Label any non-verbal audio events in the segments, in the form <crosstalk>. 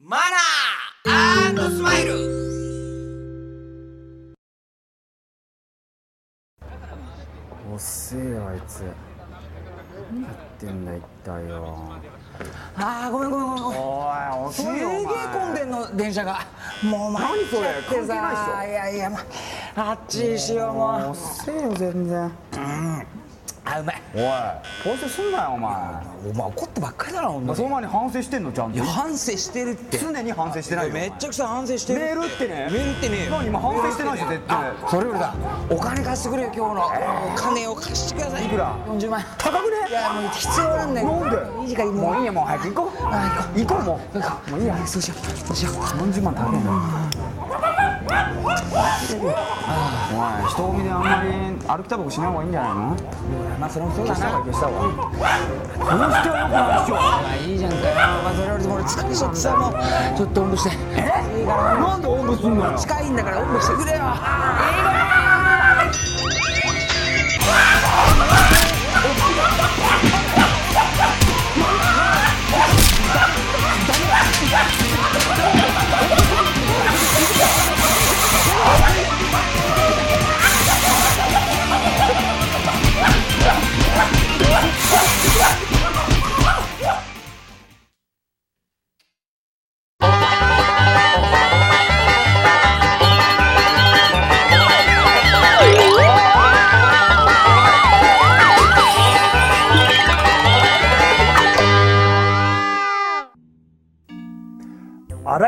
マナースマイル。遅えよあいつ。何やってんだ一体よあーごめんごめんごめんごめん。おいすげえ混んでんの電車が。もう参っちゃってさいやいや、まあっちにしようもう。遅えよ全然あうまい。おい。反省すんなよお前。お前怒ってばっかりだなほんとに。その前に反省してんのちゃんと。いや反省してるって。常に反省してないよめっちゃくちゃ反省してる。メールってね。メールってね。何今反省してないし絶対。それよりだ。お金貸してくれよ今日の。お金を貸してください。いくら？40万。円高くね？いやもう必要なんだよ。なんで？いい時間もうもういいやもう早く行こうあ行こうも行こううもういいやそうしようそうしよう40万高いんだよおい人混みであんまり歩きタバコしない方がいいんじゃないの？まあそれもそうだな消した方がいいどうしてよくないでしょまあいいじゃんかよ。まあそれよりも俺疲れちゃってさもう。ちょっとおんぶして。え？なんでおんぶすんのよ？近いんだからおんぶしてくれよ。あら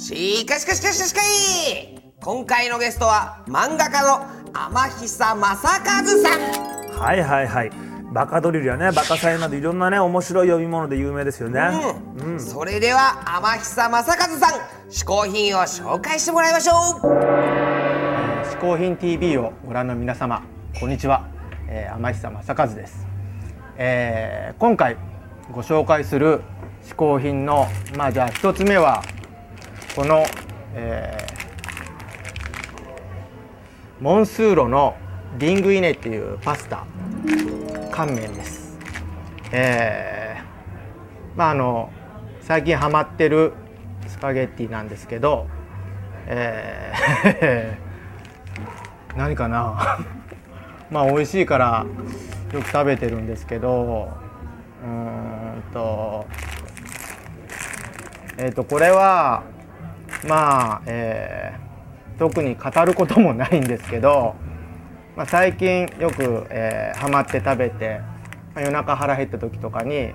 しかしかしかしかしかい今回のゲストは漫画家の天久正和さん。はいはいはい。バカドリルやね。バカサイなどいろんなね面白い読み物で有名ですよね、うん、それでは天久正和さん嗜好品を紹介してもらいましょう。嗜好品 TV をご覧の皆様こんにちは、えー、天久正和です、えー、今回ご紹介する嗜好品のまあじゃあ一つ目はこの、えー、モンスーロのリングイネっていうパスタ乾麺です。えー、まああの最近ハマってるスパゲッティなんですけど、えー、<laughs> 何かな？<laughs> まあ美味しいからよく食べてるんですけどうーんとえっ、ー、とこれはまあ、えー、特に語ることもないんですけど、まあ、最近よく、えー、ハマって食べて、まあ、夜中腹減った時とかに、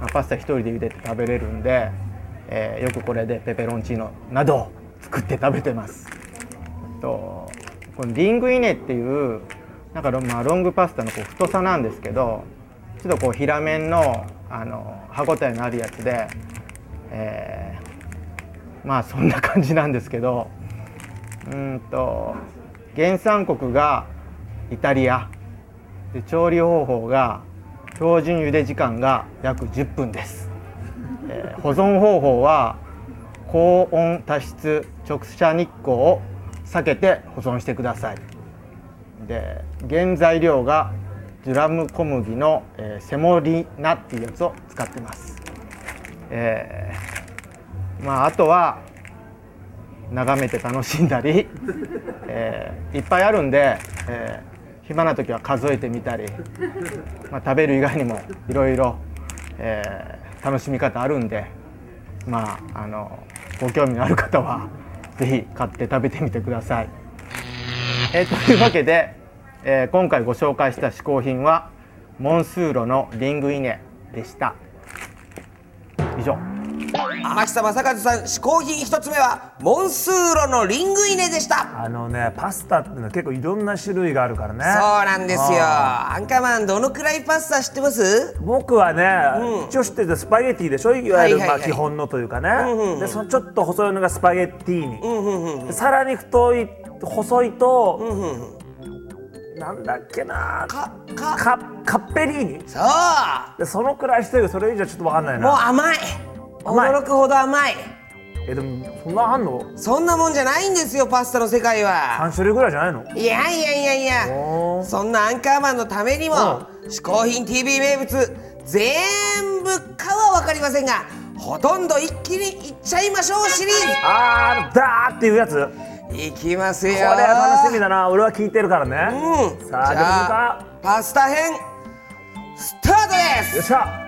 まあ、パスタ一人で茹でて食べれるんで、えー、よくこれでペペロンチーノなどを作って食べてます。とこのリングイネっていうなんかまあロングパスタのこう太さなんですけどちょっとこう平麺のあの歯ごたえのあるやつで、えー、まあそんな感じなんですけどうんと原産国がイタリアで調理方法が標準茹で時間が約10分です、えー、保存方法は高温多湿直射日光を避けて保存してください。で原材料がデュラム小麦の、えー、セモリナっていうやつを使ってます、えー、まああとは眺めて楽しんだり、<laughs> えー、いっぱいあるんで、えー、暇な時は数えてみたり、まあ、食べる以外にもいろいろ、えー、楽しみ方あるんでまああのご興味のある方は <laughs> ぜひ買って食べてみてください。えー、というわけで、えー、今回ご紹介した嗜好品はモンスーロのリングイネでした。以上。天久正和さん嗜好品一つ目はモンスーロのリングイネでした。あのねパスタっていうのは結構いろんな種類があるからね。そうなんですよ。あアンカーマンどのくらいパスタ知ってます？僕はね、一応知ってるスパゲッティでしょ？いわゆるまあ基本のというかね、でそのちょっと細いのがスパゲッティーニ、でさらに太い細いと、なんだっけな？かか。カカッペリーニ。そう。でそのくらいしてる。それ以上ちょっと分かんないもうな甘い甘い驚くほど甘い。えでもそんなあんの？そんなもんじゃないんですよパスタの世界は。3種類ぐらいじゃないの？いやいやいやいや。そんなアンカーマンのためにも嗜好品 TV 名物全部かは分かりませんがほとんど一気にいっちゃいましょうシリーあーダーっていうやつ？こズいきますよ。れは楽しみだな。俺は聞いてるからね、うん。さあじじゃあパスタ編スタートです。よっしゃ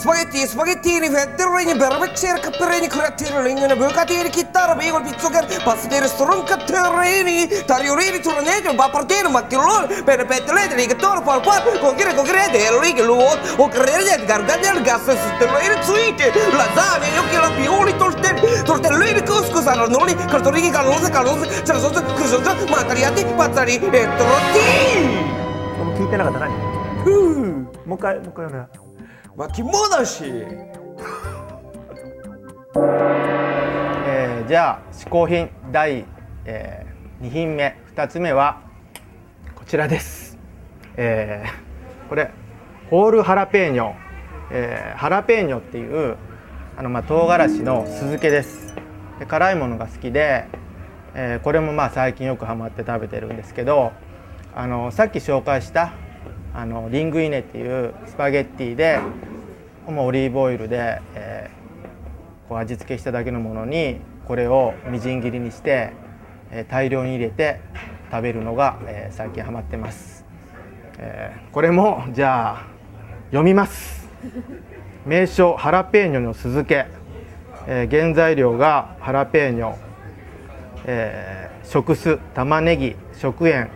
スパゲッティスパゲッティにフェッテロレにベラベッチェルカッペレにクラッティーリングのブカティーに切ったらベーゴルピッツォケルパステールストロンカッテレにタリオレにトルネートバパルテールマッキローペレペッテレリガトルパルパルコキレコキレデリゲローオクレレデガルガデルガスステレについてラザーメヨキラビオリトルテルトルテルレリコスコサラノリカルトリギカローゼカローゼチャラソーゼクルソーゼマタリアティパツァリエットロティーも聞いてなかった何もう一回もう一回お願い巻き戻し。えーじゃあ嗜好品第、え2品目。2つ目はこちらです、えーこれホールハラペーニョ、えーハラペーニョっていうあのまあ唐辛子の酢漬けです。で辛いものが好きで、えーこれもまあ最近よくハマって食べてるんですけどあのさっき紹介したあのリングイネっていうスパゲッティでもうオリーブオイルで、えーこう味付けしただけのものにこれをみじん切りにして、えー大量に入れて食べるのが、えー最近ハマってます、えーこれもじゃあ読みます。名称ハラペーニョの酢漬け、えー原材料がハラペーニョ、えー食酢玉ねぎ食塩。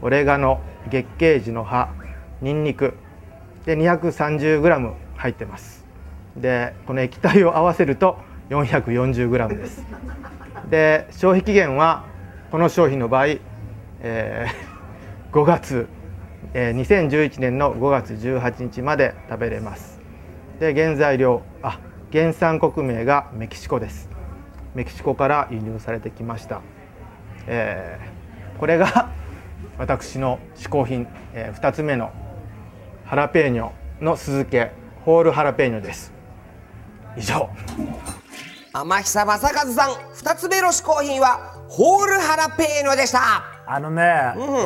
オレガノ月桂樹の葉。にんにくで 230g 入ってます。でこの液体を合わせると 440g です。で消費期限はこの商品の場合、えー <laughs> 5月、えー2011年の5月18日まで食べれます。で原材料あ原産国名がメキシコです。メキシコから輸入されてきました、えーこれが私の嗜好品、え2つ目のハラペーニョの酢漬けホールハラペーニョです。以上。天久正和さん2つ目の嗜好品はホールハラペーニョでした。あのね、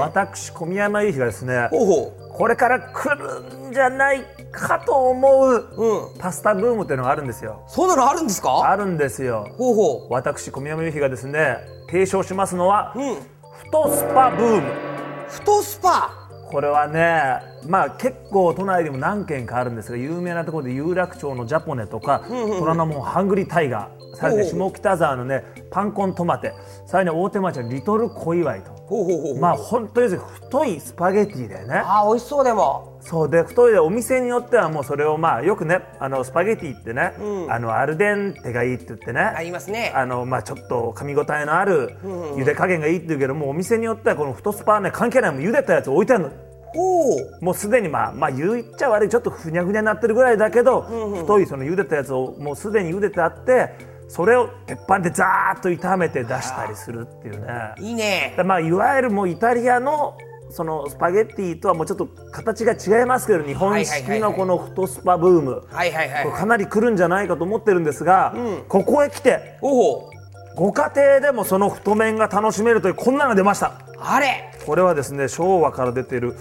私小宮山由紀がですねほうほこれから来るんじゃないかと思う、うパスタブームっていうのがあるんですよ。そんなのあるんですか？あるんですよ。ほうほ私小宮山由紀がですね提唱しますのは、ううん太スパブーム太スパ。これはねまあ結構都内でも何軒かあるんですが有名なところで有楽町のジャポネとか虎ノ門ハングリータイガーさらにね下北沢のねパンコントマテ。さらに大手町のリトル小岩井と。ほうほうほうまあ本当に太いスパゲティだよね。あー美味しそうでも。そう。で太いでお店によってはもうそれをまあよくねあのスパゲティってね、あのアルデンテがいいって言ってね。ありますね。あのまあちょっと噛み応えのある茹で加減がいいって言うけどもお店によってはこの太スパはね関係ない。もう茹でたやつ置いてあるの。ほう。もうすでにまあまあ言っちゃ悪いちょっとふにゃふにゃになってるぐらいだけど、太いその茹でたやつをもうすでに茹でてあってそれを鉄板でザーッと炒めて出したりするっていうね。いいね。だまあいわゆるもうイタリアのそのスパゲッティとはもうちょっと形が違いますけど日本式のこの太スパブーム。かなり来るんじゃないかと思ってるんですが、ここへ来てご家庭でもその太麺が楽しめるというこんなのが出ました。うあれ。これはですね昭和から出ている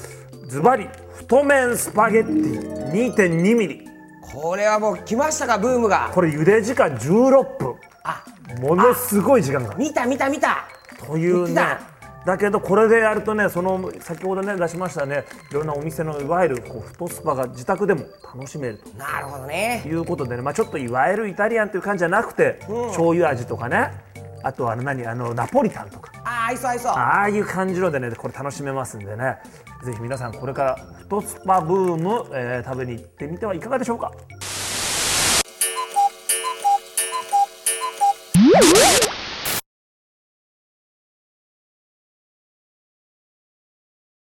ズバリ太麺スパゲッティ2.2ミリこれはもう来ましたかブームが。これ茹で時間16分あ。ものすごい時間が見た見た見た。というね。だけどこれでやるとねその先ほどね出しましたね。いろんなお店のいわゆるこう太スパが自宅でも楽しめると。なるほどね。いうことでね、まあ、ちょっといわゆるイタリアンという感じじゃなくて、醤油味とかね。あとは何？あのナポリタンとか。あー合いそう合いそう。ああいう感じのでねこれ楽しめますんでね。ぜひ皆さんこれからトスパブーム、えー食べに行ってみてはいかがでしょうか？